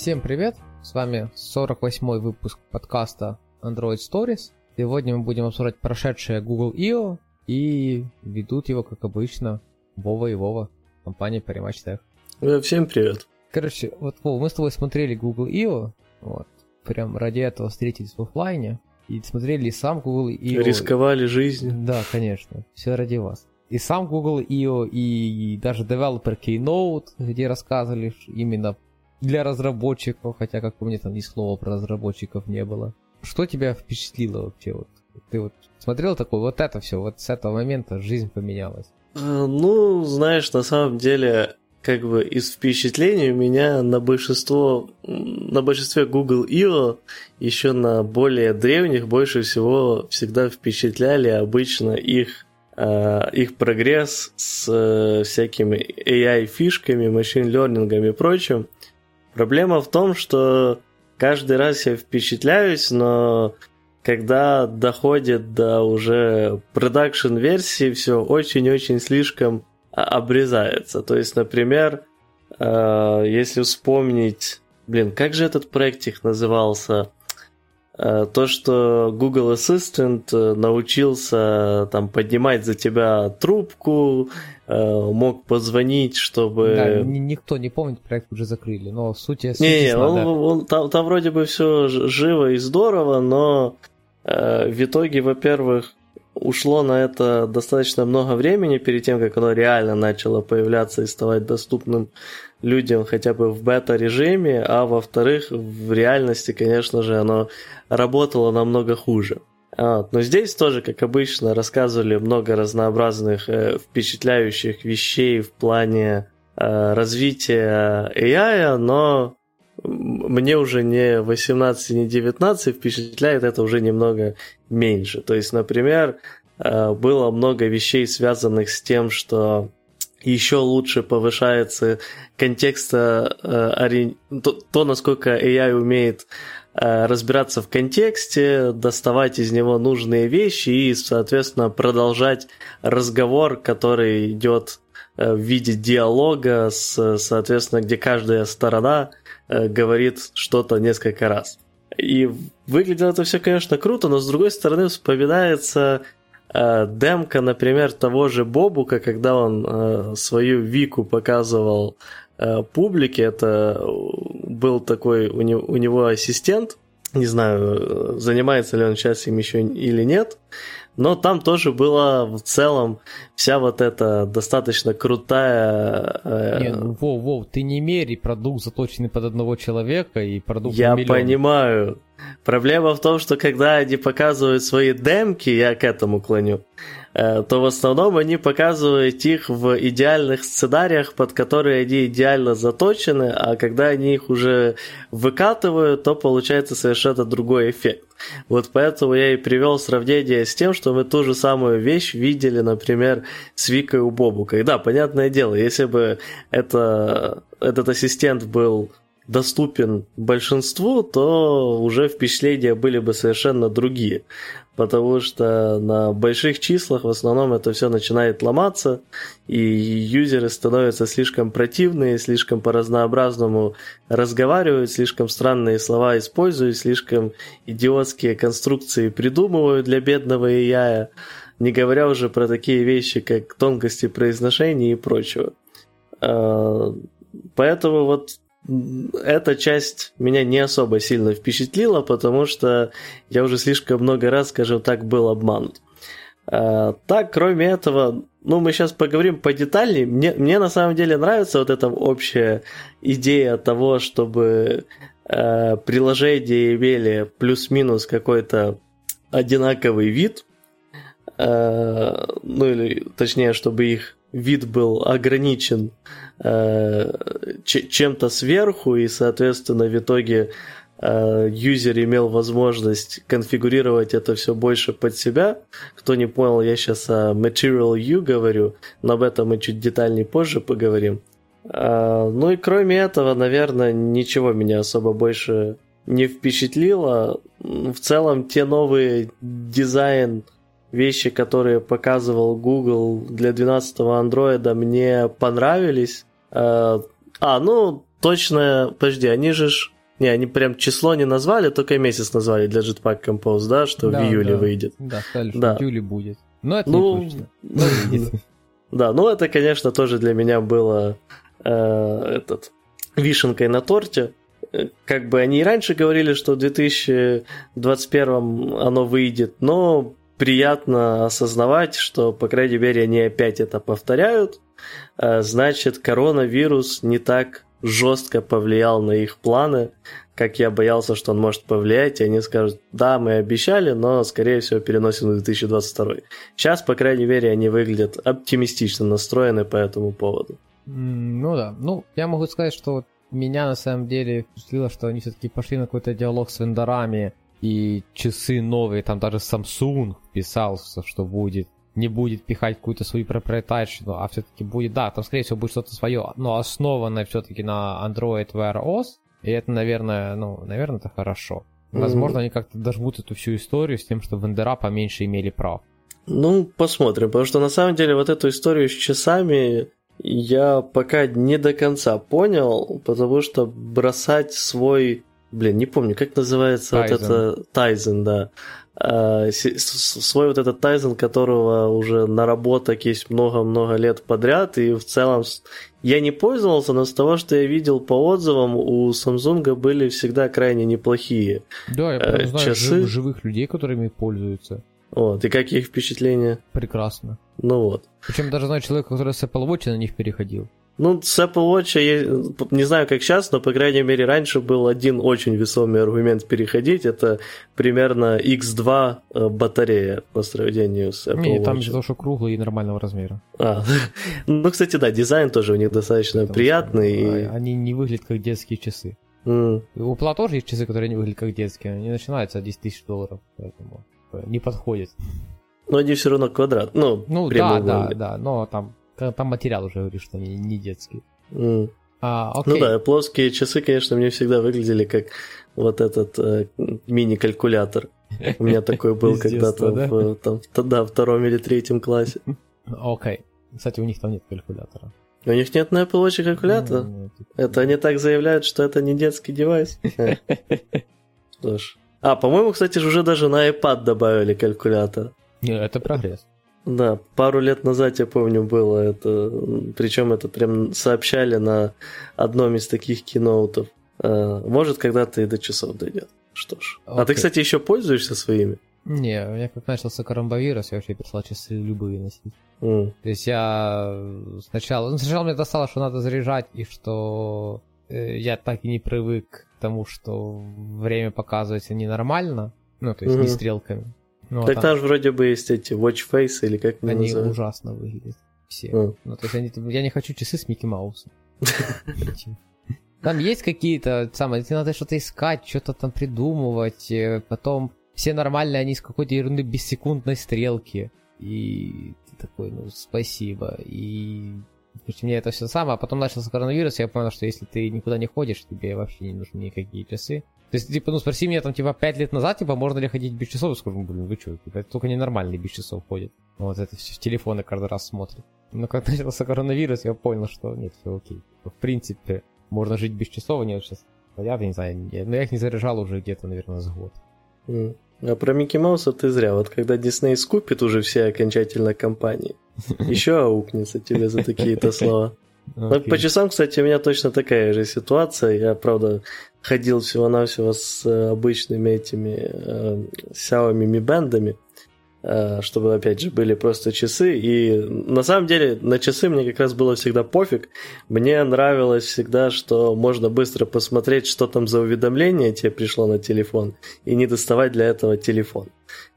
Всем привет! С вами 48-й выпуск подкаста Android Stories. Сегодня мы будем обсуждать прошедшее Google I.O. и ведут его, как обычно, Вова и Вова, компания Parimatch Tech. Э, всем привет. Короче, вот, Вова, мы с тобой смотрели Google I.O., вот, прям ради этого встретились в офлайне, и смотрели и сам Google I.O. Рисковали жизнью. Да, конечно, все ради вас. И сам Google I.O., и даже Developer Keynote, где рассказывали именно для разработчиков, хотя, как по мне, там ни слова про разработчиков не было. Что тебя впечатлило вообще? Вот? Ты вот смотрел такой, вот это все, вот с этого момента жизнь поменялась. А, ну, знаешь, на самом деле, как бы из впечатлений у меня на большинство, на большинстве Google I.O. еще на более древних больше всего всегда впечатляли обычно их а, их прогресс с э, всякими AI-фишками, машин-лернингом и прочим. Проблема в том, что каждый раз я впечатляюсь, но когда доходит до уже продакшн-версии, все очень-очень слишком обрезается. То есть, например, э, если вспомнить, блин, как же этот проект их назывался? Э, то, что Google Assistant э, научился там поднимать за тебя трубку, э, мог позвонить, чтобы... Да, никто не помнит, проект уже закрыли, но суть... Не, не, он, да. он, там, там вроде бы все живо и здорово, но э, в итоге, во-первых, ушло на это достаточно много времени перед тем, как оно реально начало появляться и ставать доступным людям хотя бы в бета-режиме, а во-вторых, в реальности, конечно же, оно работало намного хуже. Вот. Но здесь тоже, как обычно, рассказывали много разнообразных э, впечатляющих вещей в плане э, развития AI, но мне уже не 18, не 19 впечатляет это уже немного меньше. То есть, например, э, было много вещей, связанных с тем, что еще лучше повышается контекста, э, то, то, насколько AI умеет э, разбираться в контексте, доставать из него нужные вещи и, соответственно, продолжать разговор, который идет э, в виде диалога, с, соответственно, где каждая сторона говорит что-то несколько раз. И выглядело это все, конечно, круто, но с другой стороны вспоминается Э, демка, например, того же Бобука, когда он э, свою Вику показывал э, публике, это был такой у него ассистент, не знаю, занимается ли он сейчас им еще или нет, но там тоже была в целом вся вот эта достаточно крутая... Э... Не, ну, Вов, Вов, ты не мери продукт, заточенный под одного человека, и продукт Я понимаю. Проблема в том, что когда они показывают свои демки, я к этому клоню, Э, то в основном они показывают их в идеальных сценариях, под которые они идеально заточены, а когда они их уже выкатывают, то получается совершенно другой эффект. Вот поэтому я и привел сравнение с тем, что мы ту же самую вещь видели, например, с Викой у Бобу. Когда, понятное дело, если бы это, этот ассистент был доступен большинству, то уже впечатления были бы совершенно другие потому что на больших числах в основном это все начинает ломаться, и юзеры становятся слишком противные, слишком по-разнообразному разговаривают, слишком странные слова используют, слишком идиотские конструкции придумывают для бедного AI, не говоря уже про такие вещи, как тонкости произношения и прочего. А, поэтому вот эта часть меня не особо сильно впечатлила, потому что я уже слишком много раз, скажем так, был обманут. А, так, кроме этого, ну, мы сейчас поговорим подетальнее. Мне, мне на самом деле нравится вот эта общая идея того, чтобы э, приложения имели плюс-минус какой-то одинаковый вид. Э, ну, или точнее, чтобы их вид был ограничен э, чем-то сверху, и, соответственно, в итоге э, юзер имел возможность конфигурировать это все больше под себя. Кто не понял, я сейчас о Material U говорю, но об этом мы чуть детальнее позже поговорим. Э, ну и кроме этого, наверное, ничего меня особо больше не впечатлило. В целом, те новые дизайн вещи, которые показывал Google для 12 андроида, мне понравились. Э, А, ну, точно, подожди, они же ж... Не, они прям число не назвали, только месяц назвали для Jetpack Compose, да, что Да, в июле да. выйдет. Да, сказали, Да. в июле будет. Но это Ну, не точно. Выйдет. Да, ну это, конечно, тоже для меня было э, этот вишенкой на торте. Э, Как бы они и раньше говорили, что в 2021 оно выйдет, но приятно осознавать, что, по крайней мере, они опять это повторяют. Э, Значит, коронавирус не так жестко повлиял на их планы, как я боялся, что он может повлиять, и они скажут, да, мы обещали, но, скорее всего, переносим на 2022. Сейчас, по крайней мере, они выглядят оптимистично настроены по этому поводу. Ну да. Ну, я могу сказать, что меня на самом деле впечатлило, что они все-таки пошли на какой-то диалог с вендорами, и часы новые, там даже Samsung писался, что будет не будет пихать какую-то свою проприетарщину, а все-таки будет, да, там, скорее всего, будет что-то свое, но основанное все-таки на Android Wear OS, и это, наверное, ну, наверное, это хорошо. Возможно, они как-то дожмут эту всю историю с тем, что вендора поменьше имели прав. Ну, посмотрим, потому что на самом деле вот эту историю с часами я пока не до конца понял, потому что бросать свой, блин, не помню, как называется вот Tizen. это Тайзен, да, А, свой вот этот Тайзен, которого уже наработок есть много-много лет подряд, и в целом я не пользовался, но с того, что я видел по отзывам, у Samsung были всегда крайне неплохие. Да, я Э, прям знаю часы? жив- живых людей, которыми пользуются. Вот, и как их впечатления? Прекрасно. Ну вот. Причем даже знаю человека, который с Apple Watch на них переходил. Ну, с Apple Watch, я не знаю, как сейчас, но, по крайней мере, раньше был один очень весомый аргумент переходить. Это примерно X2 э, батарея по сравнению с Apple Не, там Watch. из-за того, что круглый и нормального размера. А, ну, кстати, да, дизайн тоже у них достаточно Потому приятный. что, и- а, Они не выглядят как детские часы. И У Apple тоже есть часы, которые не выглядят как детские. Они начинаются от 10 тысяч долларов, поэтому э, не подходят. Но они все равно квадрат. Ну, Ну да, да, да, но там, там материал уже говорит, что они не детские. М. А, окей. Ну да, плоские часы, конечно, мне всегда выглядели как вот этот э, мини-калькулятор. У меня такой был когда-то детства, да? в, там, в- да, втором или третьем классе. Окей. Кстати, у них там нет калькулятора. У них нет на Apple Watch калькулятора? Ну, типа, Это они так заявляют, что это не детский девайс? Э. Что ж. А, по-моему, кстати же, уже даже на iPad добавили калькулятор. не, Это прогресс. Да, пару лет назад, я помню, было это. Причем это прям сообщали на одном из таких киноутов. Э, Может, когда-то и до часов дойдет. Что ж. А ты, кстати, еще пользуешься своими? Не, у меня как начался коронавирус, я вообще перестал часы любые носить. М, То есть я сначала... Ну, сначала мне достало, что надо заряжать, и что э, я так и не привык к тому, что время показывается ненормально. Ну, то есть не Мгм. стрелками. Ну, а Так там там же вроде бы есть эти watch face или как они называют. ужасно выглядят. Все. М. Ну, то есть они... я не хочу часы с Микки Маусом. Там есть какие-то, самое, тебе надо что-то искать, что-то там придумывать, э, потом все нормальные, они с какой-то ерунды бессекундной стрелки. И ты такой, ну, спасибо. И Короче, мне это все самое, а потом начался коронавирус, я понял, что если ты никуда не ходишь, тебе вообще не нужны никакие часы. То есть, типа, ну, спроси меня там, типа, 5 лет назад, типа, можно ли ходить без часов? Я скажу, блин, вы что, типа, это только ненормальные без часов ходят. Вот это все в телефоны каждый раз смотрят. Но как начался коронавирус, я понял, что нет, все окей. В принципе, можно жить без часов, они вот сейчас стоят, я не знаю, я- но я их не заряжал уже где-то, наверное, с год. А про Микки Мауса ты зря. Вот когда Дисней скупит уже все окончательно компании, еще аукнется тебе за такие-то слова. Ну, Окей. По часам, кстати, у меня точно такая же ситуация. Я, правда, ходил всего-навсего с э, обычными этими э, Xiaomi Mi бендами, э, чтобы, опять же, были просто часы. И на самом деле на часы мне как раз было всегда пофиг. Мне нравилось всегда, что можно быстро посмотреть, что там за уведомление тебе пришло на телефон, и не доставать для этого телефон.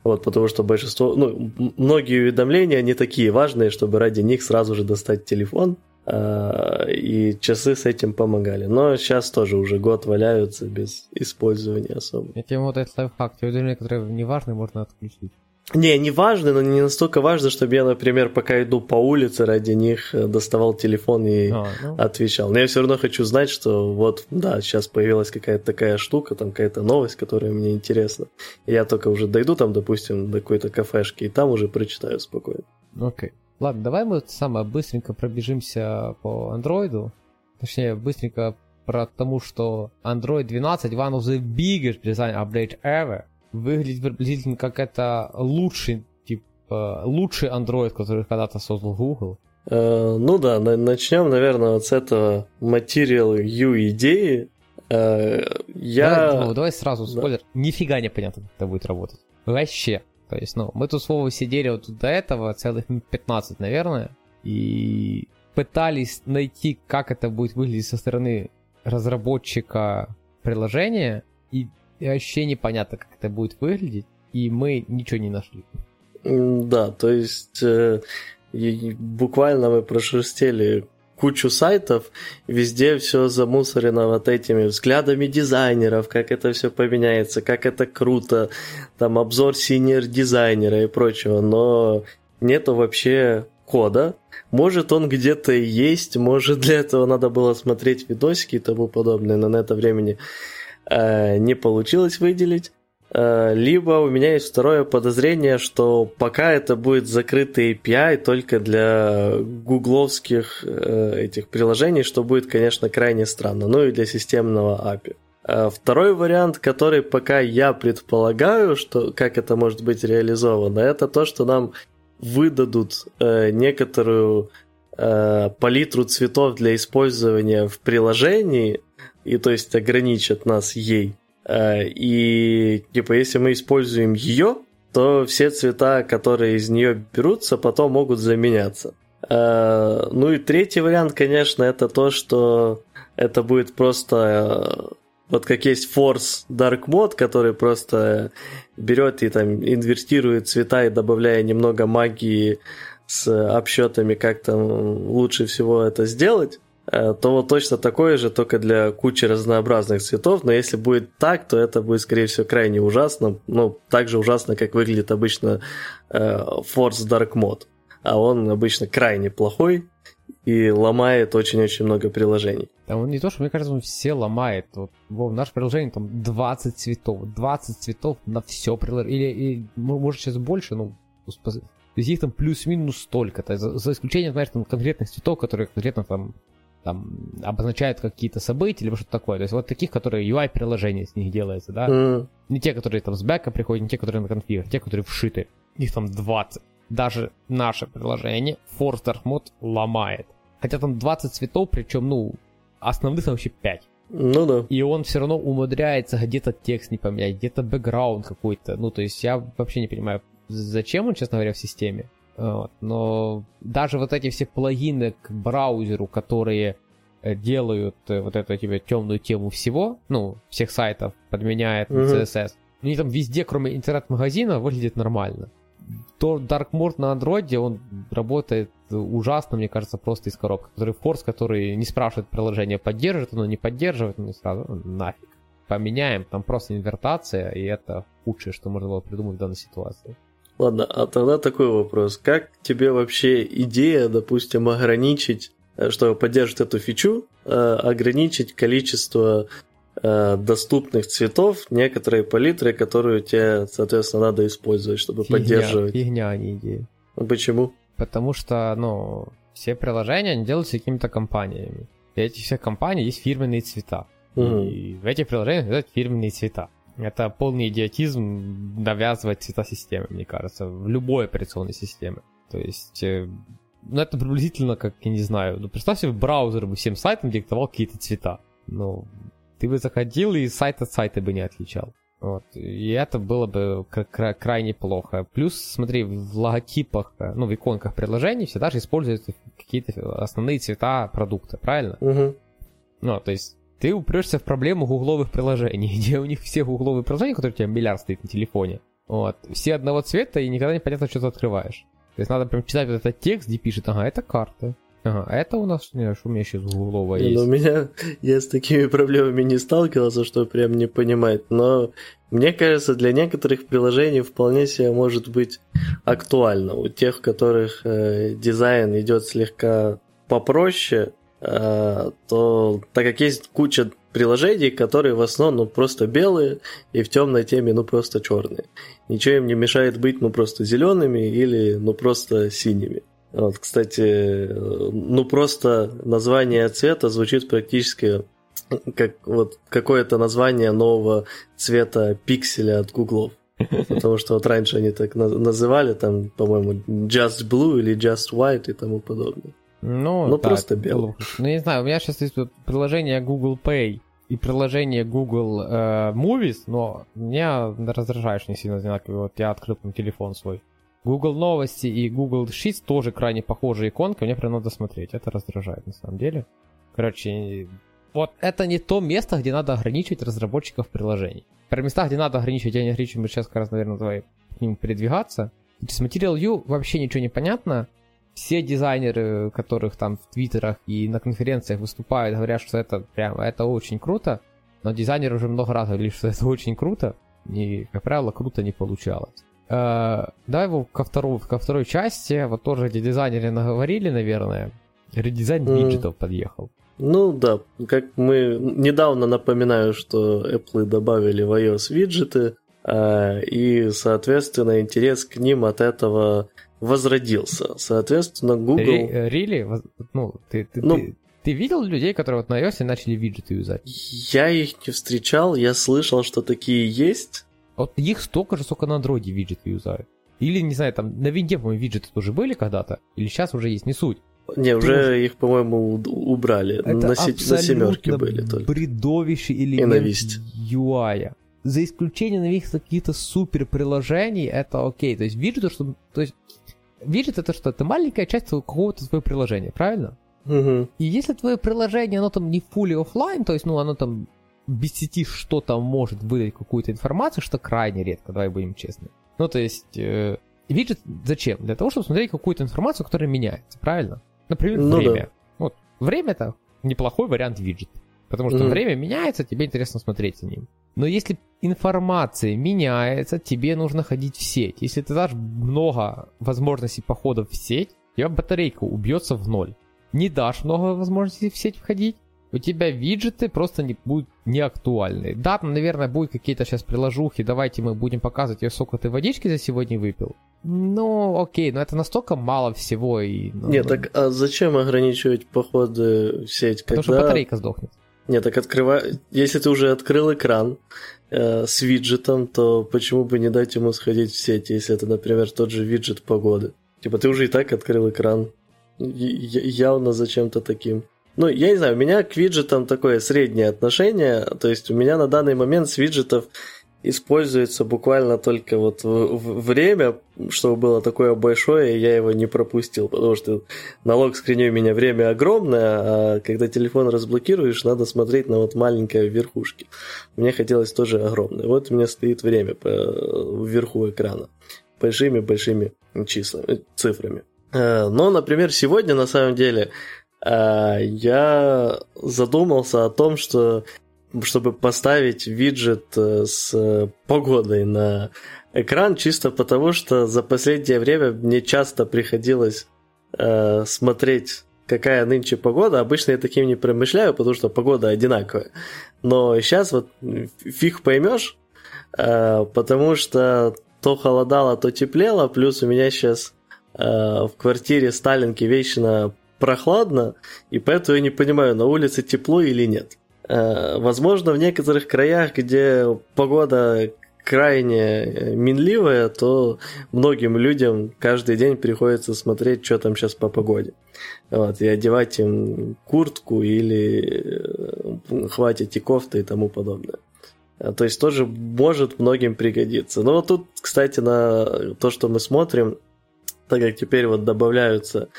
Вот, потому что большинство, ну, многие уведомления не такие важные, чтобы ради них сразу же достать телефон. А, и часы с этим помогали. Но сейчас тоже уже год валяются без использования особо. Я тебе вот этот лайфхак, те уведомления, которые не важны, можно отключить. Не, не важно, но не настолько важно, чтобы я, например, пока иду по улице, ради них э, доставал телефон и А, ну, отвечал. Но я все равно хочу знать, что вот, да, сейчас появилась какая-то такая штука, там какая-то новость, которая мне интересна. И я только уже дойду там, допустим, до какой-то кафешки, и там уже прочитаю спокойно. окей. Ладно, давай мы самое быстренько пробежимся по андроиду. точнее, быстренько про тому, что Android 12 one of the biggest design update ever выглядит приблизительно как это лучший, типа, лучший Android, который когда-то создал Google. Э, ну да, на- начнем, наверное, вот с этого Material U идеи. Э, я... Давай, давай, давай сразу спойлер. Нифига не понятно, как это будет работать. Вообще. То есть, ну, мы тут с Вовой сидели вот до этого, целых минут 15, наверное, и пытались найти, как это будет выглядеть со стороны разработчика приложения, и вообще непонятно, как это будет выглядеть, и мы ничего не нашли. Да, то есть э, и буквально мы прошерстели кучу сайтов, везде все замусорено вот этими взглядами дизайнеров, как это все поменяется, как это круто, там обзор синер дизайнера и прочего, но нету вообще кода. Может он где-то и есть, может для этого надо было смотреть видосики и тому подобное, но на это времени э, не получилось выделить. Э, Либо у меня есть второе подозрение, что пока это будет закрытый API только для гугловских э, этих приложений, что будет, конечно, крайне странно. Ну и для системного API. Э, Второй вариант, который пока я предполагаю, что как это может быть реализовано, это то, что нам выдадут некоторую палитру цветов для использования в приложении, и то есть ограничат нас ей. Э, и типа если мы используем ее, то все цвета, которые из нее берутся, потом могут заменяться. Э, ну и третий вариант, конечно, это то, что это будет просто э, вот как есть Force Dark Mode, который просто берет и там инвертирует цвета и добавляя немного магии с обсчетами, как там лучше всего это сделать, то вот точно такое же, только для кучи разнообразных цветов, но если будет так, то это будет, скорее всего, крайне ужасно, ну, так же ужасно, как выглядит обычно э, Force Dark Mode, а он обычно крайне плохой и ломает очень-очень много приложений. Там он не то, что, мне кажется, он все ломает. Вот, Вов, наше приложение там 20 цветов. 20 цветов на все приложение. Или, или может сейчас больше, ну, спос- то есть их там плюс-минус столько-то. За, за исключением, знаешь, там конкретных цветов, которые конкретно там, там обозначают какие-то события, либо что-то такое. То есть вот таких, которые UI-приложение с них делается, да. М, Не те, которые там с бэка приходят, не те, которые на конфиг, а те, которые вшиты. Их там 20. Даже наше приложение Force Dark Mode ломает. Хотя там 20 цветов, причем, ну, основных там вообще 5. Ну да. И он все равно умудряется где-то текст не поменять, где-то бэкграунд какой-то. Ну, то есть я вообще не понимаю, зачем он, честно говоря, в системе. Вот. Но даже вот эти все плагины к браузеру, которые э, делают э, вот эту тебе темную тему всего, ну, всех сайтов, подменяет Мгм. CSS, они там везде, кроме интернет-магазина, выглядит нормально. То Dark Mode на андроиде, он работает ужасно, мне кажется, просто из коробки. Который Force, который не спрашивает приложение, поддерживает оно, не поддерживает, ну и сразу «Ну, нафиг. Поменяем, там просто инвертация, и это худшее, что можно было придумать в данной ситуации. Ладно, а тогда такой вопрос. Как тебе вообще идея, допустим, ограничить, э, чтобы поддерживать эту фичу, э, ограничить количество э, доступных цветов некоторой палитры, которую тебе, соответственно, надо использовать, чтобы Фигня, поддерживать? фигня, а не идея. Ну, Почему? Потому что, ну, все приложения, они делаются какими-то компаниями. И этих всех компаний есть фирменные цвета. Мгм. И в этих приложениях есть фирменные цвета. Это полный идиотизм навязывать цвета системы, мне кажется, в любой операционной системе. То есть, э, ну, это приблизительно как, я не знаю, ну, представь себе, браузер бы всем сайтам диктовал какие-то цвета. Ну, ты бы заходил и сайт от сайта бы не отличал. Вот. И это было бы кра- кра- крайне плохо. Плюс, смотри, в логотипах, э, ну, в иконках приложений всегда же используются какие-то основные цвета продукта, правильно? Мгм. Ну, то есть ты упрешься в проблему гугловых приложений, где у них все гугловые приложения, которые у тебя миллиард стоит на телефоне, вот, все одного цвета, и никогда непонятно, что ты открываешь. То есть надо прям читать вот этот текст, где пишет, ага, это карта. Ага, а это у нас, не знаю, что у меня сейчас гугловая Не, есть. ну, у меня, я с такими проблемами не сталкивался, что прям не понимать, но мне кажется, для некоторых приложений вполне себе может быть актуально. У тех, у которых э, дизайн идет слегка попроще, то так как есть куча приложений, которые в основном ну, просто белые и в темной теме ну просто черные. Ничего им не мешает быть ну просто зелеными или ну просто синими. Вот, кстати, ну просто название цвета звучит практически как вот какое-то название нового цвета пикселя от гуглов. Потому что вот раньше они так называли, там, по-моему, Just Blue или Just White и тому подобное. Ну, ну да, просто белый. Ну, не знаю, у меня сейчас есть приложение Google Pay и приложение Google э, Movies, но меня раздражаешь не сильно одинаково. Вот я открыл там телефон свой. Google Новости и Google Sheets тоже крайне похожие иконки, мне прям надо смотреть. Это раздражает на самом деле. Короче, вот это не то место, где надо ограничивать разработчиков приложений. Про места, где надо ограничивать, я не ограничиваю, мы сейчас как раз, наверное, давай к ним передвигаться. С Material U вообще ничего не понятно. Все дизайнеры, которых там в твиттерах и на конференциях выступают, говорят, что это прям, это очень круто. Но дизайнеры уже много раз говорили, что это очень круто. И, как правило, круто не получалось. Э, давай его ко, второй, ко второй части. Вот тоже эти дизайнеры наговорили, наверное. Редизайн mm. виджетов подъехал. Ну да, как мы недавно напоминаю, что Apple добавили в iOS виджеты, э, и, соответственно, интерес к ним от этого возродился. Соответственно, Google... Really? Ну, ты, ты, ну, ты, ты видел людей, которые вот на iOS начали виджеты юзать? Я их не встречал, я слышал, что такие есть. Вот их столько же, сколько на андроиде виджеты юзают. Или, не знаю, там на винде, по-моему, виджеты тоже были когда-то, или сейчас уже есть, не суть. Не, уже Ты... их, по-моему, убрали. Это на, на семерке были только. бредовейший элемент UI. За исключением новых каких-то супер приложений, это окей. То есть виджет, что, то есть виджет это что? Это маленькая часть какого-то своего приложения, правильно? Угу. И если твое приложение, оно там не fully offline, то есть, ну, оно там без сети что-то может выдать какую-то информацию, что крайне редко, давай будем честны. Ну, то есть, э, виджет зачем? Для того, чтобы смотреть какую-то информацию, которая меняется, правильно? Например, ну, время. Да. Вот, время это неплохой вариант виджета. Потому что mm-hmm. время меняется, тебе интересно смотреть за ним. Но если информация меняется, тебе нужно ходить в сеть. Если ты дашь много возможностей похода в сеть, у тебя батарейка убьется в ноль. Не дашь много возможностей в сеть входить, у тебя виджеты просто не будут неактуальны. Да, там, наверное, будут какие-то сейчас приложухи, давайте мы будем показывать, сколько ты водички за сегодня выпил. Ну, окей, но это настолько мало всего. И, ну, Нет, так а зачем ограничивать походы в сеть? Потому когда... что батарейка сдохнет. Нет, так открывай. Если ты уже открыл экран э, с виджетом, то почему бы не дать ему сходить в сеть, если это, например, тот же виджет погоды? Типа ты уже и так открыл экран. Я- явно зачем-то таким. Ну, я не знаю, у меня к виджетам такое среднее отношение. То есть у меня на данный момент с виджетов используется буквально только вот время, чтобы было такое большое, я его не пропустил, потому что на лог-скрине у меня время огромное, а когда телефон разблокируешь, надо смотреть на вот маленькое верхушки. Мне хотелось тоже огромное. Вот у меня стоит время по, вверху экрана. Большими-большими числами, цифрами. Э, но, например, сегодня на самом деле э, я задумался о том, что чтобы поставить виджет э, с э, погодой на экран, чисто потому что за последнее время мне часто приходилось э, смотреть, какая нынче погода. Обычно я таким не промышляю, потому что погода одинаковая. Но сейчас вот фиг поймешь, э, потому что то холодало, то теплело, плюс у меня сейчас э, в квартире Сталинки вечно прохладно, и поэтому я не понимаю, на улице тепло или нет. Э, возможно, в некоторых краях, где погода крайне э, минливая, то многим людям каждый день приходится смотреть, что там сейчас по погоде. Вот, и одевать им куртку или э, хватит и кофты и тому подобное. То есть тоже может многим пригодиться. Но вот тут, кстати, на то, что мы смотрим, так как теперь вот добавляются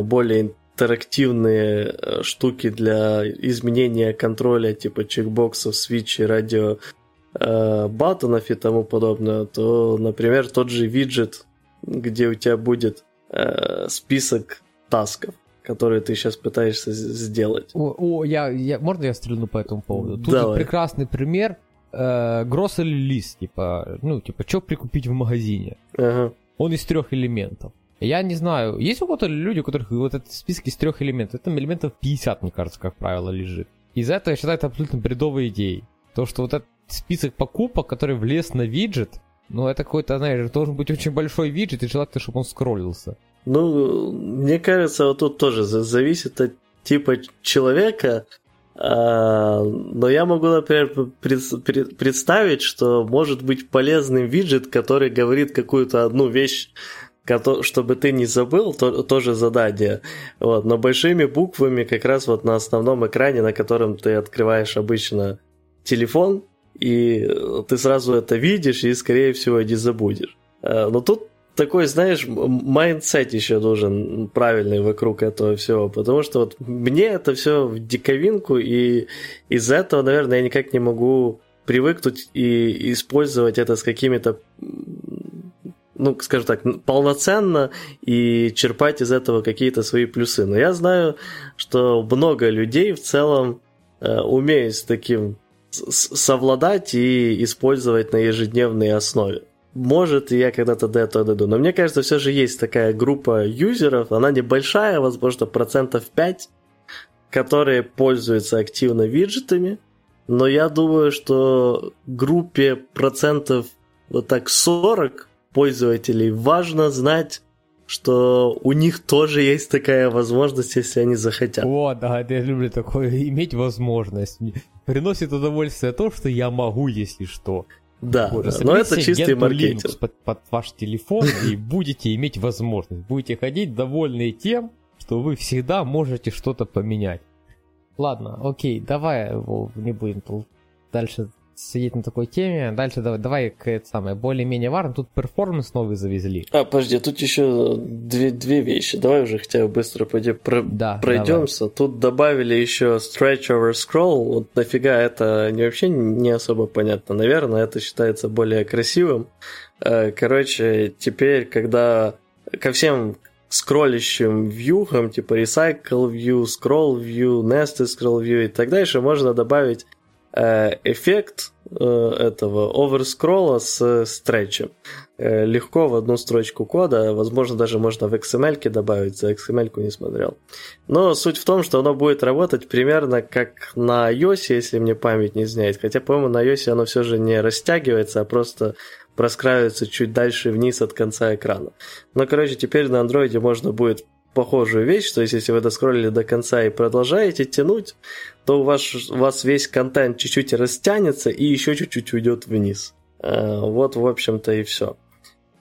более интерактивные э, штуки для изменения контроля, типа чекбоксов, свитчей, радио э, батонов и тому подобное, то, например, тот же виджет, где у тебя будет э, список тасков, которые ты сейчас пытаешься сделать. О, о я, я, можно я стрельну по этому поводу? Тут Давай. прекрасный пример. Э, list, типа, ну, типа, что прикупить в магазине. Ага. Он из трех элементов. Я не знаю, есть у кого-то люди, у которых вот этот список из трех элементов, это элементов 50, мне кажется, как правило, лежит. Из-за этого я считаю это абсолютно бредовой идеей. То, что вот этот список покупок, который влез на виджет, ну это какой-то, знаешь, должен быть очень большой виджет, и желательно, чтобы он скроллился. Ну, мне кажется, вот тут тоже зависит от типа человека, а, но я могу, например, представить, что может быть полезным виджет, который говорит какую-то одну вещь, чтобы ты не забыл, то, тоже задание. Вот, но большими буквами как раз вот на основном экране, на котором ты открываешь обычно телефон, и ты сразу это видишь и, скорее всего, не забудешь. А, но тут такой, знаешь, mindset еще должен правильный вокруг этого всего, потому что вот мне это все в диковинку, и из-за этого, наверное, я никак не могу привыкнуть и использовать это с какими-то ну, скажем так, полноценно и черпать из этого какие-то свои плюсы. Но я знаю, что много людей в целом э, умеют с таким совладать и использовать на ежедневной основе. Может, я когда-то до этого дойду. Но мне кажется, все же есть такая группа юзеров, она небольшая, возможно, процентов 5, которые пользуются активно виджетами. Но я думаю, что группе процентов вот так 40 пользователей важно знать, что у них тоже есть такая возможность, если они захотят. О, да, я люблю такое, иметь возможность. Приносит удовольствие то, что я могу, если что. Да, Боже, да. но это чистый маркетинг. Под, под ваш телефон и будете иметь возможность. Будете ходить довольные тем, что вы всегда можете что-то поменять. Ладно, окей, давай его не будем дальше сидеть на такой теме. Дальше давай, давай к это самое более-менее важно. Тут перформанс новый завезли. А, подожди, тут еще две, две вещи. Давай уже хотя бы быстро пойдем про, да, пройдемся. Давай. Тут добавили еще stretch over scroll. Вот нафига это не вообще не особо понятно. Наверное, это считается более красивым. Э, короче, теперь, когда ко всем скроллящим вьюхам, типа recycle view, scroll view, nested scroll view и так дальше, можно добавить эффект э, этого оверскролла с стретчем. Э, легко в одну строчку кода, возможно, даже можно в XML добавить, за XML не смотрел. Но суть в том, что оно будет работать примерно как на iOS, если мне память не изменяет. Хотя, по-моему, на iOS оно все же не растягивается, а просто проскраивается чуть дальше вниз от конца экрана. Но, короче, теперь на андроиде можно будет похожую вещь, то есть если вы доскроллили до конца и продолжаете тянуть, то у вас, у вас весь контент чуть-чуть растянется и еще чуть-чуть уйдет вниз. Э, вот, в общем-то, и все.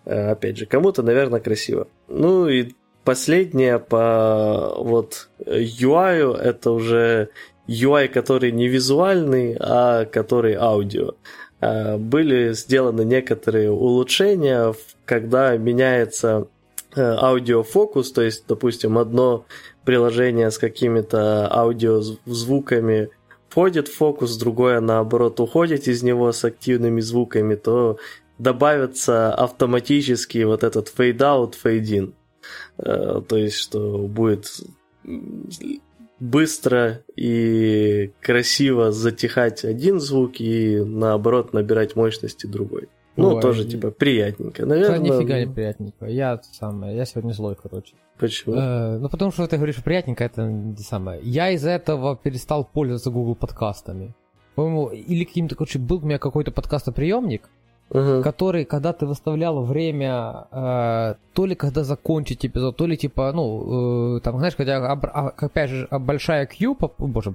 Э, опять же, кому-то, наверное, красиво. Ну и последнее по вот UI, это уже UI, который не визуальный, а который аудио. Э, были сделаны некоторые улучшения, когда меняется аудиофокус, то есть, допустим, одно приложение с какими-то аудиозвуками входит в фокус, другое, наоборот, уходит из него с активными звуками, то добавится автоматически вот этот fade-out, fade-in. Э, то есть, что будет быстро и красиво затихать один звук и наоборот набирать мощности другой. Ну, Ой, тоже, типа, приятненько. Наверное... Да, нифига не приятненько. Я самое, я сегодня злой, короче. Почему? Э, ну, потому что ты говоришь, приятненько, это не самое. Я из-за этого перестал пользоваться Google подкастами. По-моему, или каким-то, короче, был у меня какой-то подкастоприемник, uh-huh. который, когда ты выставлял время, э, то ли когда закончить эпизод, то ли типа, ну, э, там, знаешь, когда, а, опять же, большая queue, по, боже,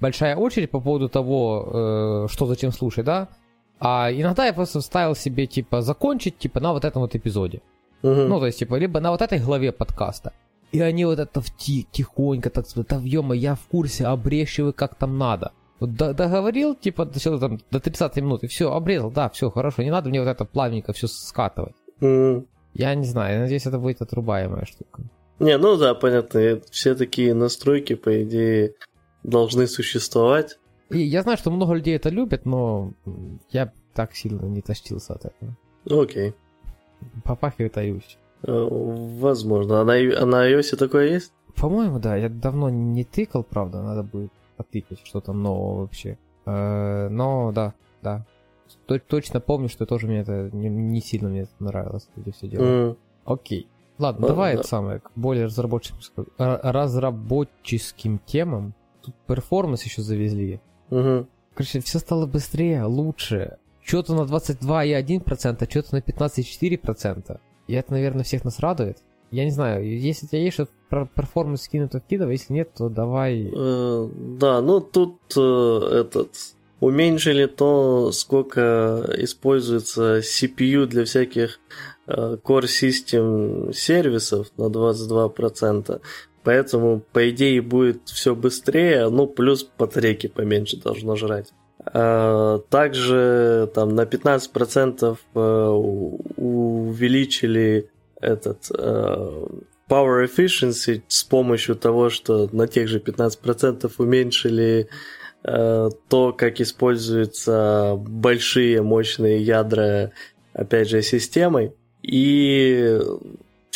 большая очередь по поводу того, э, что зачем слушать, да, а иногда я просто ставил себе, типа, закончить, типа, на вот этом вот эпизоде. Угу. Ну, то есть, типа, либо на вот этой главе подкаста. И они вот это в тихонько так сказать, да, ё я в курсе, обрещиваю, как там надо. Вот договорил, типа, до, там, до 30 минут, и все, обрезал, да, все, хорошо, не надо мне вот это плавненько все скатывать. Mm. Я не знаю, я надеюсь, это будет отрубаемая штука. Не, ну да, понятно, все такие настройки, по идее, должны существовать. И я знаю, что много людей это любят, но я так сильно не тащился от этого. Окей. Попахивает iOS. Э, возможно. А на, а на iOS такое есть? По-моему, да. Я давно не тыкал, правда. Надо будет потыкать, что там нового вообще. Э, но да, да. Точно помню, что тоже мне это не, сильно мне это нравилось, эти все дела. Mm. Окей. Ладно, ну, давай да. это самое, к более разработческим, разработческим темам. Тут performance еще завезли. Угу. Короче, все стало быстрее, лучше. Что-то на 22,1%, что-то на 15,4%. И это, наверное, всех нас радует. я не знаю, если у тебя есть что-то про performance скинуть, то вкидывай, если нет, то давай... Э, да, ну тут э, этот уменьшили то, сколько используется CPU для всяких э, Core System сервисов на 22%. Поэтому, по идее, будет все быстрее, ну, плюс батарейки поменьше должно жрать. А, также там на 15% э, увеличили этот э, power efficiency с помощью того, что на тех же 15% уменьшили э, то, как используются большие мощные ядра, опять же, системой. И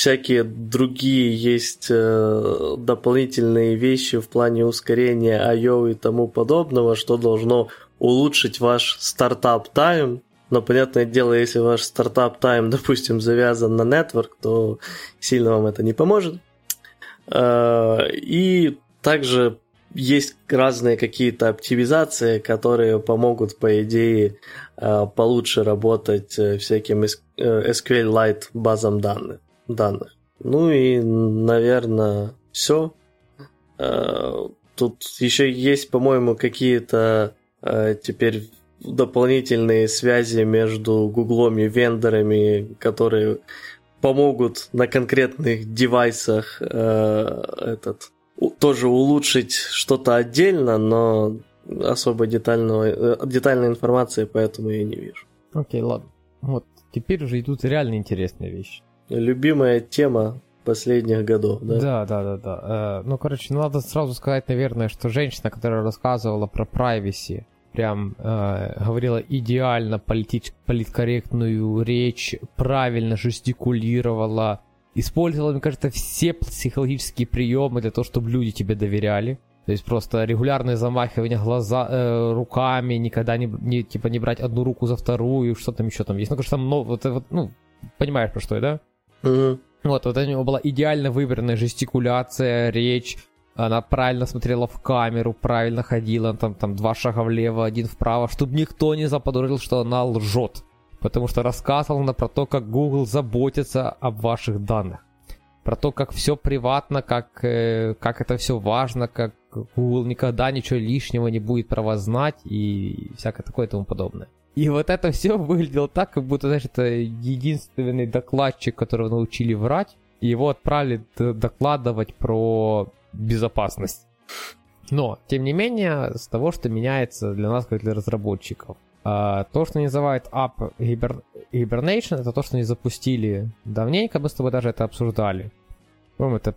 всякие другие есть э, дополнительные вещи в плане ускорения I.O. и тому подобного, что должно улучшить ваш стартап тайм. Но, понятное дело, если ваш стартап тайм, допустим, завязан на network, то сильно вам это не поможет. Э, и также есть разные какие-то оптимизации, которые помогут, по идее, э, получше работать всяким SQLite базам данных данных. Ну и, наверное, все. Э, тут еще есть, по-моему, какие-то э, теперь дополнительные связи между Гуглом и вендорами, которые помогут на конкретных девайсах э, этот тоже улучшить что-то отдельно, но особо детального, детальной информации поэтому я не вижу. Окей, okay, ладно. Вот теперь уже идут реально интересные вещи любимая тема последних годов, да? Да, да, да, да. Э, ну, короче, надо сразу сказать, наверное, что женщина, которая рассказывала про privacy, прям э, говорила идеально политич- политкорректную речь, правильно жестикулировала, использовала, мне кажется, все психологические приемы для того, чтобы люди тебе доверяли. То есть просто регулярное замахивание глаза, э, руками, никогда не, не, типа, не брать одну руку за вторую, что там еще там есть. Ну, конечно, там, ну, вот, вот, ну, понимаешь, про что я, да? Вот, вот у него была идеально выбранная жестикуляция, речь, она правильно смотрела в камеру, правильно ходила, там, там два шага влево, один вправо, чтобы никто не заподозрил, что она лжет. Потому что рассказывала она про то, как Google заботится об ваших данных. Про то, как все приватно, как, э, как это все важно, как Google никогда ничего лишнего не будет про вас знать и всякое такое и тому подобное. И вот это все выглядело так, как будто, знаешь, это единственный докладчик, которого научили врать, его отправили докладывать про безопасность. Но, тем не менее, с того, что меняется для нас, как для разработчиков. А, то, что называют App Hibernation, это то, что они запустили давненько, мы с тобой даже это обсуждали. По-моему, это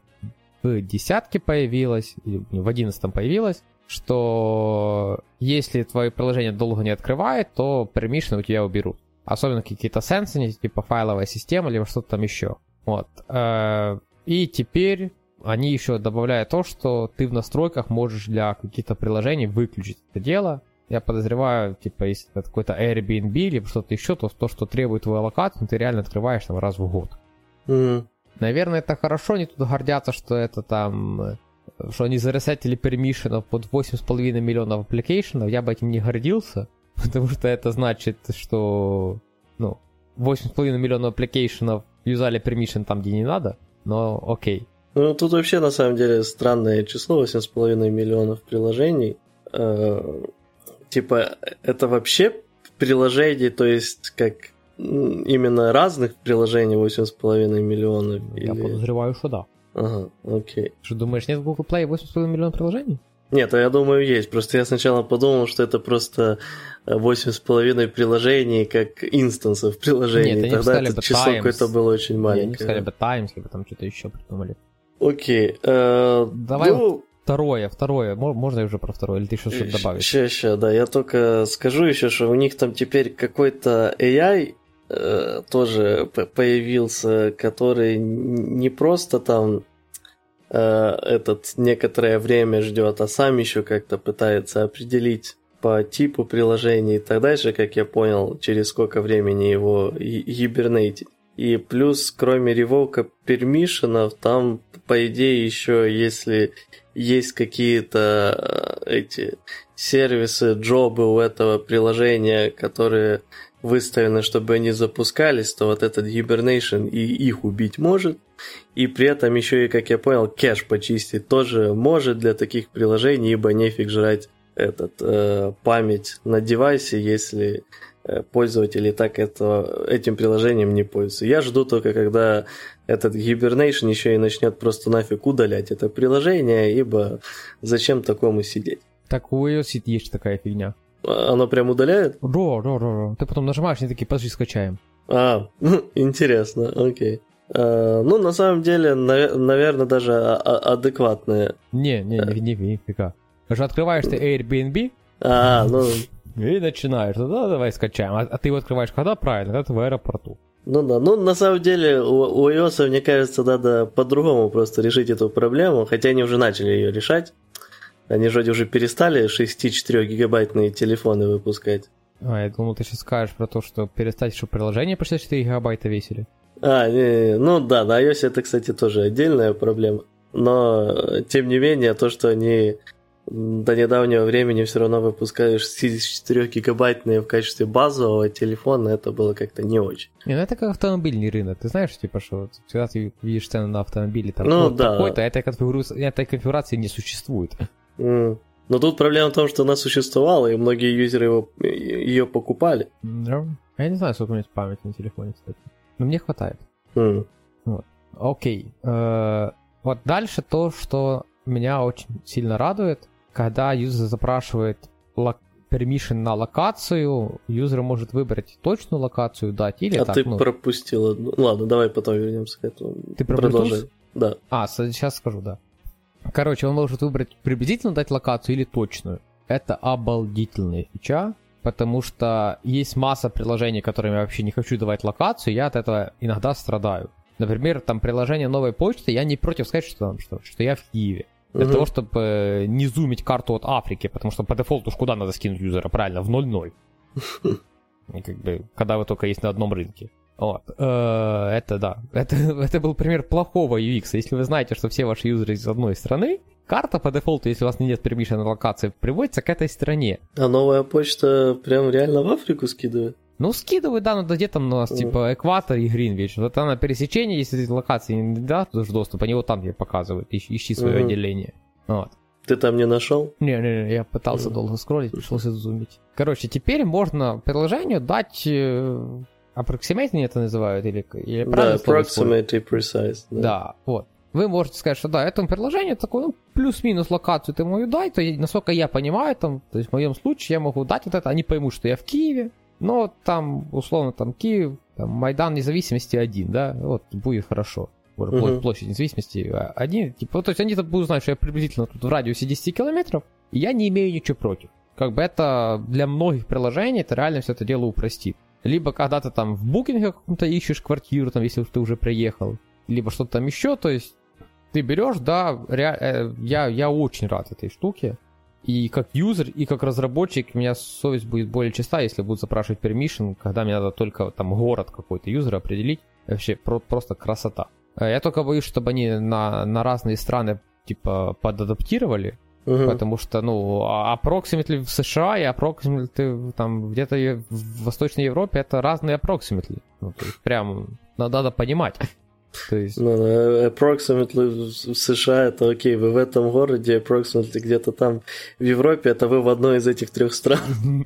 в десятке появилось, в одиннадцатом появилось что если твое приложение долго не открывает, то permission у тебя уберут. Особенно какие-то сенсоры, типа файловая система, либо что-то там еще. Вот. Э, и теперь они еще добавляют то, что ты в настройках можешь для каких-то приложений выключить это дело. Я подозреваю, типа, если это какой-то Airbnb или что-то еще, то то, что требует твою локацию, ты реально открываешь там раз в год. Mm. Наверное, это хорошо, они тут гордятся, что это там что они заресетили permission ов под 8,5 миллионов application ов, я бы этим не гордился, потому что это значит, что ну, 8,5 миллионов application ов юзали permission там, где не надо, но окей. Ну, тут вообще, на самом деле, странное число, 8,5 миллионов приложений. Э, типа, это вообще приложений, то есть, как именно разных приложений 8,5 миллионов? Я или... подозреваю, что да. Ага, окей. Что думаешь, нет в Google Play 8,5 миллионов приложений? Нет, а я думаю, есть. Просто я сначала подумал, что это просто 8,5 приложений, как инстансов приложений. Нет, Тогда это число какое-то было очень маленькое. Они сказали бы Times, либо там что-то еще придумали. Окей. Э, Давай ну... второе, второе. Можно я уже про второе, или ты еще что-то добавишь? Сейчас, сейчас, да. Я только скажу еще, что у них там теперь какой-то AI Э, тоже появился, который не просто там э, этот некоторое время ждет, а сам еще как-то пытается определить по типу приложения и так дальше, как я понял, через сколько времени его гибернейтить. И плюс, кроме ревока пермишенов, там, по идее, еще если есть какие-то э, эти сервисы, джобы у этого приложения, которые выставлены, чтобы они запускались, то вот этот Hibernation и их убить может. и при этом еще и, как я понял, кэш почистить тоже может для таких приложений, ибо нефиг жрать этот, э, память на девайсе, если э, пользователи так это, этим приложением не пользуются. Я жду только, когда этот Hibernation еще и начнет просто нафиг удалять это приложение, ибо зачем такому сидеть? Так у iOS есть такая фигня. А, оно прям удаляет? Да, да, да, да. Ты потом нажимаешь, и такие, подожди, скачаем. А, интересно, окей. А, ну, на самом деле, наверное, даже адекватные. Не, не, не, не, не, фига. Же открываешь ты Airbnb, а, ну... И начинаешь, ну да, давай скачаем. А, а ты его открываешь когда? Правильно, когда ты в аэропорту. Ну да, ну на самом деле у, у iOS, мне кажется, надо по-другому просто решить эту проблему, хотя они уже начали ее решать. Они вроде уже перестали 6-4 гигабайтные телефоны выпускать. А, я думал, ты сейчас скажешь про то, что перестать, чтобы приложение по 64 гигабайта весили. А, не, не, ну да, на iOS это, кстати, тоже отдельная проблема. Но, тем не менее, то, что они до недавнего времени все равно выпускаешь 64-гигабайтные в качестве базового телефона, это было как-то не очень. Не, ну это как автомобильный рынок. Ты знаешь, типа, что всегда ты видишь цены на автомобили, там, ну, да. такой-то, этой конфигурации, этой конфигурации не существует. Но тут проблема в том, что она существовала, и многие юзеры его, ее покупали. Да. Я не знаю, сколько у меня памяти на телефоне, кстати. Но мне хватает. Mm. Вот. Окей. Э-э- вот дальше то, что меня очень сильно радует, когда юзер запрашивает лок- permission на локацию, юзер может выбрать точную локацию, дать или а так. ты ну... пропустил одну. Ладно, давай потом вернемся к этому. Ты про Bluetooth? Да. А, сейчас скажу, да. Короче, он может выбрать приблизительно дать локацию или точную. Это обалдительная фича, потому что есть масса приложений, которым я вообще не хочу давать локацию, я от этого иногда страдаю. Например, там приложение новой почты, я не против сказать, что, там, что, что я в Киеве. Для угу. того, чтобы э, не зумить карту от Африки, потому что по дефолту уж куда надо скинуть юзера, правильно, в 0.0. как бы, когда вы только есть на одном рынке. Вот. Э, это да. Это, это был пример плохого UX. Если вы знаете, что все ваши юзеры из одной страны, карта по дефолту, если у вас нет пермишена локации, приводится к этой стране. А новая почта прям реально в Африку скидывает? Ну, скидывай, да, но где там у нас, mm. типа, экватор и Гринвич. Вот там на пересечении, если локации не дадут доступ, они вот там тебе показывают, ищи, ищи свое mm-hmm. отделение. Вот. Ты там не нашел? Не, не, не, я пытался mm-hmm. долго скроллить, пришлось зумить. Короче, теперь можно приложению дать э, approximately это называют, или, или правильно Да, approximately precise. Да. да, вот. Вы можете сказать, что да, этому приложению такое, ну, плюс-минус локацию ты мою дай, то насколько я понимаю, там, то есть в моем случае я могу дать вот это, они поймут, что я в Киеве, но там, условно, там Киев, там, Майдан независимости один, да, вот, будет хорошо. Uh-huh. Площадь независимости один, типа, то есть они будут знать, что я приблизительно тут в радиусе 10 километров, и я не имею ничего против. Как бы это для многих приложений, это реально все это дело упростит. Либо когда ты там в букинге каком-то ищешь квартиру, там, если ты уже приехал, либо что-то там еще, то есть ты берешь, да, ре... Э, я, я очень рад этой штуке. И как юзер, и как разработчик, у меня совесть будет более чиста, если будут запрашивать permission, когда мне надо только там город какой-то юзера определить. Вообще про- просто красота. Э, я только боюсь, чтобы они на, на разные страны типа подадаптировали, угу. потому что, ну, а approximately в США и approximately там где-то в Восточной Европе это разные approximately. Ну, то есть прям надо, надо понимать. То есть... Ну, approximately в США это окей, вы в этом городе, approximately где-то там в Европе, это вы в одной из этих трех стран.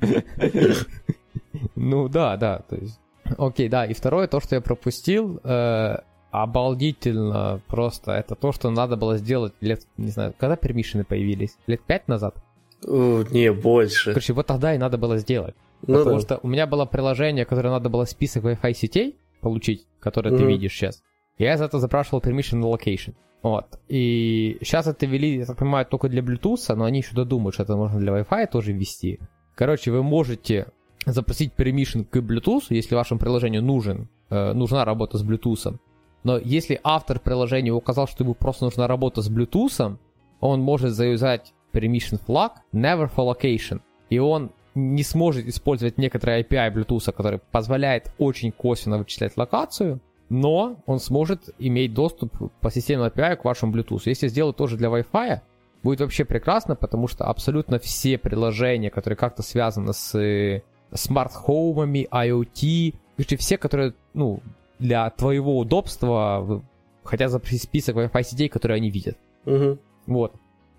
Ну да, да, то есть... Окей, да, и второе, то, что я пропустил, э, обалдительно просто, это то, что надо было сделать лет, не знаю, когда пермишины появились? Лет пять назад? не, больше. Короче, вот тогда и надо было сделать. Ну, потому да. что у меня было приложение, которое надо было список Wi-Fi сетей получить, которые mm-hmm. ты видишь сейчас. Я за это запрашивал permission location. Вот. И сейчас это ввели, я так понимаю, только для Bluetooth, но они еще додумают, что это можно для Wi-Fi тоже ввести. Короче, вы можете запросить permission к Bluetooth, если вашему приложению нужен, э, нужна работа с Bluetooth. Но если автор приложения указал, что ему просто нужна работа с Bluetooth, он может заюзать permission flag never for location. И он не сможет использовать некоторые API Bluetooth, который позволяет очень косвенно вычислять локацию, но он сможет иметь доступ по системному API к вашему Bluetooth. Если сделать тоже для Wi-Fi, будет вообще прекрасно, потому что абсолютно все приложения, которые как-то связаны с smart home ами, IoT, все, которые, ну, для твоего удобства хотят запросить список Wi-Fi сетей, которые они видят. Угу. Вот.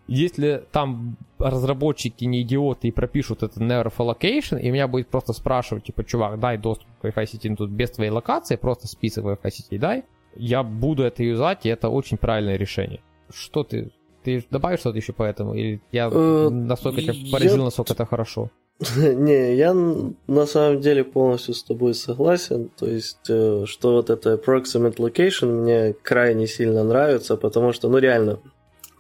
Если там разработчики не идиоты и пропишут это never for location, и меня будет просто спрашивать, типа, чувак, дай доступ к Wi-Fi сети ну, тут без твоей локации, просто список Wi-Fi сетей дай, я буду это юзать, и это очень правильное решение. Что ты ты добавишь что-то еще по этому? Или я Э, настолько тебя поразил, насколько это хорошо? Не, я на самом деле полностью с тобой согласен. То есть, э, что вот это approximate location мне крайне сильно нравится, потому что, ну реально,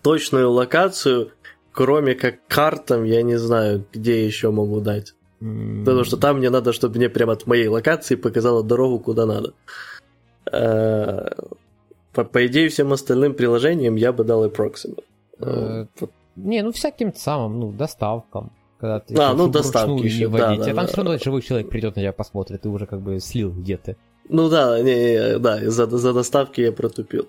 точную локацию, кроме как картам, я не знаю, где еще могу дать. М, Потому что там мне надо, чтобы мне прямо от моей локации показала дорогу, куда надо. Э, По, по идее, всем остальным приложениям я бы дал approximate. Э, Не, ну всяким самым, ну, доставкам. Когда ты А, ну, доставки не ещё, вводить. да, да, а там да. все равно живой человек придет на тебя посмотрит, ты уже как бы слил где ты. Ну да, не, не, да, за, за доставки я протупил.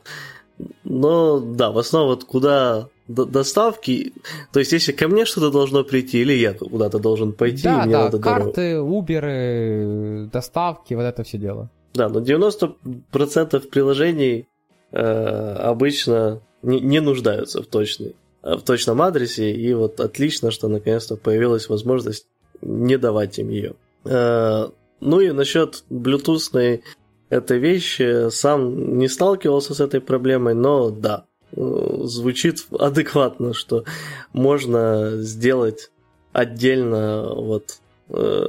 Но да, в основном вот куда до- доставки, то есть если ко мне что-то должно прийти, или я куда-то должен пойти, да, и мне да, надо дорогу. карты, уберы, доставки, вот это все дело. Да, но 90% приложений э, обычно не, не нуждаются в, точной, в точном адресе, и вот отлично, что наконец-то появилась возможность не давать им ее. Э, ну и насчет блютусной этой вещи, сам не сталкивался с этой проблемой, но да, э, звучит адекватно, что можно сделать отдельно вот э,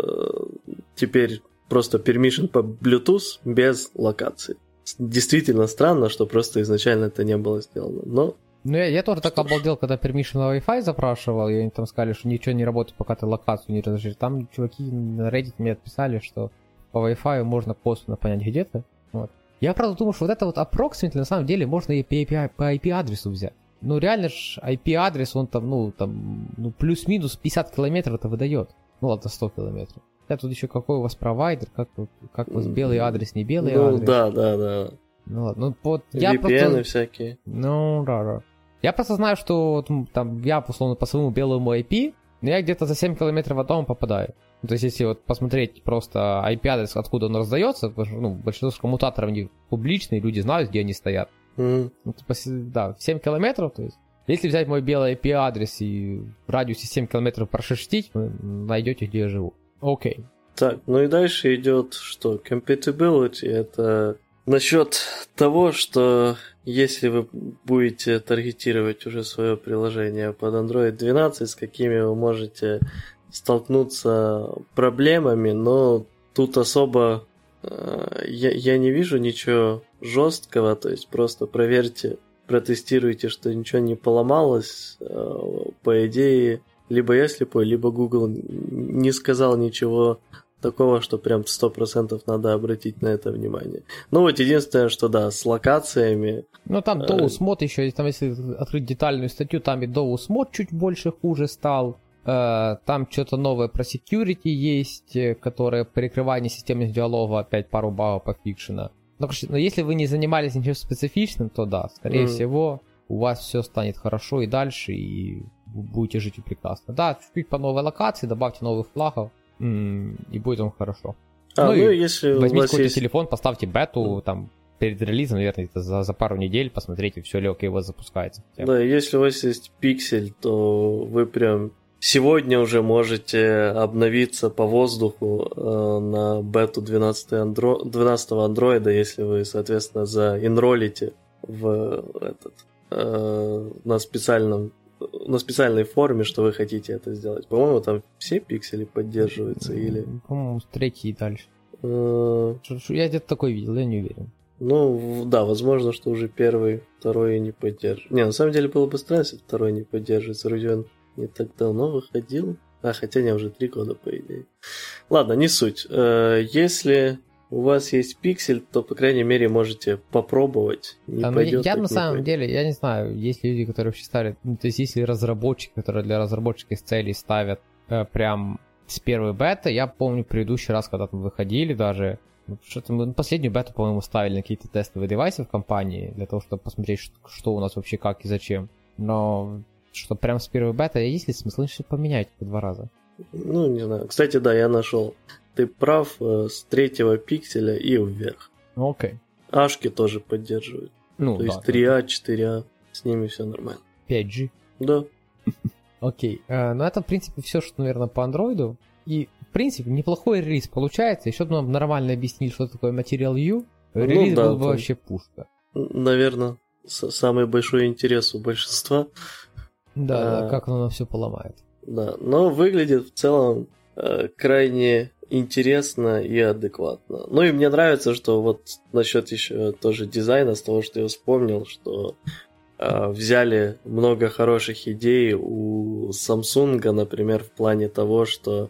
теперь просто permission по Bluetooth без локации. Действительно странно, что просто изначально это не было сделано. Но Ну, я, я тоже так обалдел, когда permission на Wi-Fi запрашивал, и они там сказали, что ничего не работает, пока ты локацию не разрешишь. Там чуваки на Reddit мне отписали, что по Wi-Fi можно косвенно понять, где ты. Вот. Я правда думаю, что вот это вот approximately на самом деле можно и по IP, по IP-адресу взять. Ну, реально ж IP-адрес, он там, ну, там, ну, плюс-минус 50 километров это выдает. Ну, ладно, 100 километров. А тут еще какой у вас провайдер, как, как у вас белый адрес, не белый ну адрес. да, да, да. Ну ладно, ну вот я VPN просто... всякие. Ну, да, да. Я просто знаю, что там я, условно, по своему белому IP, но я где-то за 7 километров от дома попадаю. Ну, То есть, если вот посмотреть просто IP-адрес, откуда он раздается, потому что, ну, большинство коммутаторов они публичные, люди знают, где они стоят. Мгм. Ну, типа, да, 7 километров, то есть, если взять мой белый IP-адрес и в радиусе 7 километров прошерстить, вы найдете, где я живу. Окей. Так, ну и дальше идет что? Compatibility это насчет того, что если вы будете таргетировать уже свое приложение под Android 12, с какими вы можете столкнуться проблемами, но тут особо э, я, я не вижу ничего жесткого, то есть просто проверьте, протестируйте, что ничего не поломалось. Э, По идее, либо я слепой, либо Google не сказал ничего такого, что прям 100% надо обратить на это внимание. Ну вот единственное, что да, с локациями, Ну, там Э, Mod еще, там если открыть детальную статью, там и Mod чуть больше хуже стал. Э, Там что-то новое про security есть, э, которое перекрывание системных диалога, опять пару багов пофикшено. Но, короче, но если вы не занимались ничем специфичным, то да, скорее Мгм. всего, у вас все станет хорошо и дальше, и вы будете жить прекрасно. Да, чуть-чуть по новой локации, добавьте новых флагов, и будет вам хорошо. а, Ну ну, и если Возьмите какой-то есть... телефон, поставьте бету, там, перед релизом, наверное, за, за пару недель посмотрите, все ли окей у вас запускается. Да, если у вас есть пиксель, то вы прям сегодня уже можете обновиться по воздуху э, на бету 12, андро... 12 андроида, если вы, соответственно, заинролите в этот э, на специальном на специальной форме, что вы хотите это сделать. По-моему, там все пиксели поддерживаются или... По-моему, с третьей и дальше. э, Я где-то такой видел, я не уверен. Ну, да, возможно, что уже первый, второй не поддерживает. Не, на самом деле было бы странно, если второй не поддерживается. Вроде он не так давно выходил. А, хотя не, уже три года, по идее. Ладно, не суть. Э, Если у вас есть пиксель, то, по крайней мере, можете попробовать. Не А, ну, пойдет, я, я на самом пойдет. деле, я не знаю, есть люди, которые вообще ставят, ну, то есть если разработчики, которые для разработчиков целей ставят э, прям с первой беты, я помню предыдущий раз, когда там выходили даже, ну, что-то мы ну, последнюю бету, по-моему, ставили на какие-то тестовые девайсы в компании, для того, чтобы посмотреть, что, что у нас вообще, как и зачем. Но что прям с первой беты, есть ли смысл что поменять по два раза? Ну, не знаю. Кстати, да, я нашел. Ты прав, э, с третьего пикселя и вверх. Ну, окей. Ашки тоже поддерживают. Ну, То да, есть 3А, 4А, с ними все нормально. 5G? Да. Окей. Okay. Ну, это, в принципе, все, что, наверное, по андроиду. И, в принципе, неплохой релиз получается. Еще нам нормально объяснили, что такое Material U. Ну релиз ну, да, был бы вообще пушка. Наверное, самый большой интерес у большинства. Да, а, да, как оно все поломает. Да, но выглядит в целом э, крайне интересно и адекватно. Ну и мне нравится, что вот насчет еще тоже дизайна, с того, что я вспомнил, что э, взяли много хороших идей у Samsung, например, в плане того, что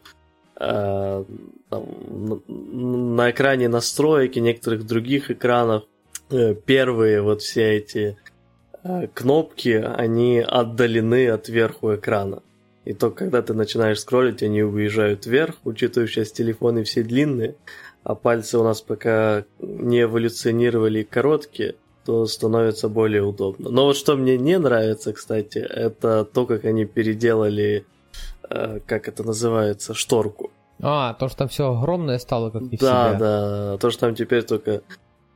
э, там, на экране настроек и некоторых других экранов э, первые вот все эти э, кнопки, они отдалены от верху экрана. И только когда ты начинаешь скроллить, они уезжают вверх, учитывая, сейчас телефоны все длинные, а пальцы у нас пока не эволюционировали короткие, то становится более удобно. Но вот что мне не нравится, кстати, это то, как они переделали, э, как это называется, шторку. А, то, что там все огромное стало, как не Да, себя. да, то, что там теперь только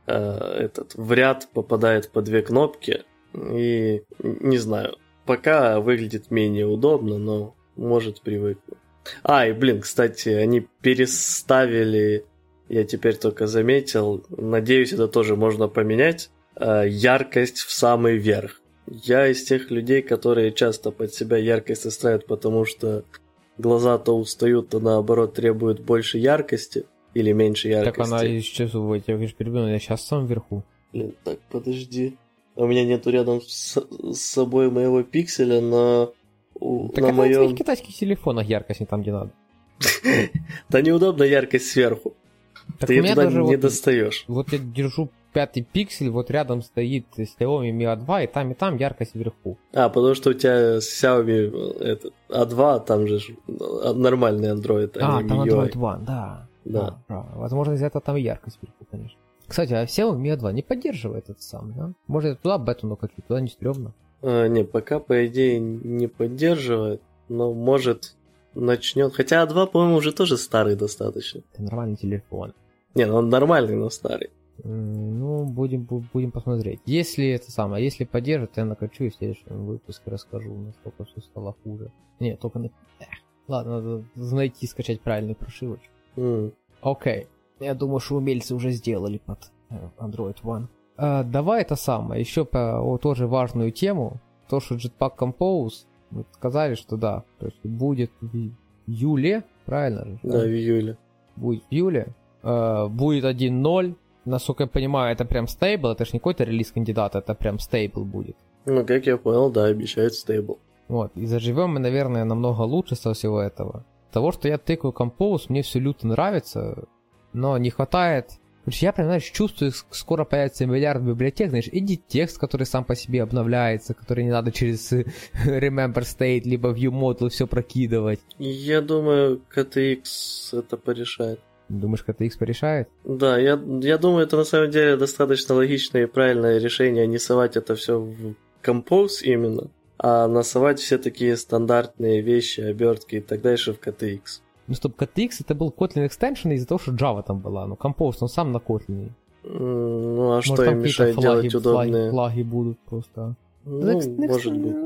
э, этот в ряд попадает по две кнопки, и не знаю, пока выглядит менее удобно, но может привыкну. А, и блин, кстати, они переставили, я теперь только заметил, надеюсь, это тоже можно поменять, э, яркость в самый верх. Я из тех людей, которые часто под себя яркость ставят, потому что глаза то устают, то наоборот требуют больше яркости или меньше яркости. Так она сейчас, вот, я перебил, я сейчас сам вверху. Блин, так, подожди. У меня нету рядом с, с собой моего пикселя, но так на моем... в китайских телефонах яркость не там, где надо. Да неудобно яркость сверху. Ты туда не достаешь. Вот я держу пятый пиксель, вот рядом стоит Xiaomi Mi A2, и там и там яркость вверху. А, потому что у тебя Xiaomi этот, A2, там же нормальный Android, а, а там Android One, да. Да. А, Возможно, из-за этого там яркость вверху, конечно. Кстати, а Xiaomi Mi A2 не поддерживает этот сам, да? Может, я туда бету накачу, туда не стрёмно. А, не, пока, по идее, не поддерживает, но может начнет. Хотя А2, по-моему, уже тоже старый достаточно. Это нормальный телефон. Не, ну он нормальный, но старый. Ну, будем, будем посмотреть. Если это самое, если поддержит, я накачу и в следующем выпуске расскажу, насколько все стало хуже. Не, только на... Эх, ладно, надо найти, скачать правильную прошивочку. Mm. Окей. Я думаю, что умельцы уже сделали под э, Android One. А, давай это самое, еще по о, тоже важную тему. То, что Jetpack Compose, мы сказали, что да, то есть будет в июле, правильно же? Да, да в июле. Будет в июле. Uh, будет 1.0. Насколько я понимаю, это прям стейбл, это же не какой-то релиз кандидата, это прям стейбл будет. Ну, как я понял, да, обещает стейбл. Вот, и заживем мы, наверное, намного лучше со всего этого. Того, что я тыкаю Compose, мне все люто нравится, но не хватает Короче, я прям, знаешь, чувствую, скоро появится миллиард библиотек, знаешь, edit текст, который сам по себе обновляется, который не надо через Remember State, либо View Model все прокидывать. Я думаю, KTX это порешает. Думаешь, KTX порешает? Да, я, я думаю, это на самом деле достаточно логичное и правильное решение, не совать это все в Compose именно, а насовать все такие стандартные вещи, обертки и так дальше в KTX. Ну стоп, KTX это был Kotlin extension из-за того, что Java там была. Ну, Compose, он сам на Kotlin. Ну, а может, что им мешает флаги, делать удобные? Флаги, флаги будут просто. Ну, ну может быть.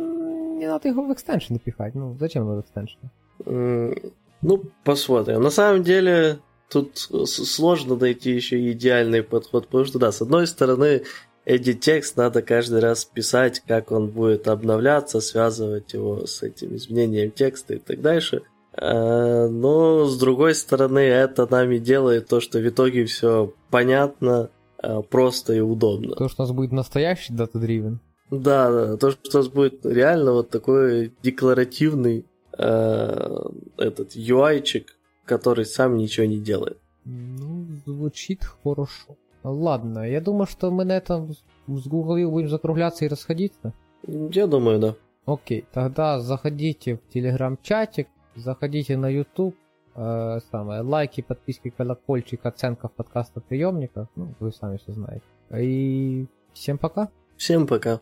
Не надо его в экстеншн пихать. Ну, зачем в экстеншн? Ну, посмотрим. На самом деле, тут сложно найти еще идеальный подход, потому что, да, с одной стороны, edit текст надо каждый раз писать, как он будет обновляться, связывать его с этим изменением текста и так дальше. Э, но, с другой стороны, это нами делает то, что в итоге все понятно, э, просто и удобно. То, что у нас будет настоящий дата-дривен. Да, да, то, что у нас будет реально вот такой декларативный э, этот UI-чик, который сам ничего не делает. Ну, звучит хорошо. Ладно, я думаю, что мы на этом с Google будем закругляться и расходиться. Я думаю, да. Окей, тогда заходите в телеграм-чатик, Заходите на YouTube, э, самое, лайки, подписки, колокольчик, оценка в подкастоприемниках. Ну, вы сами все знаете. И всем пока. Всем пока.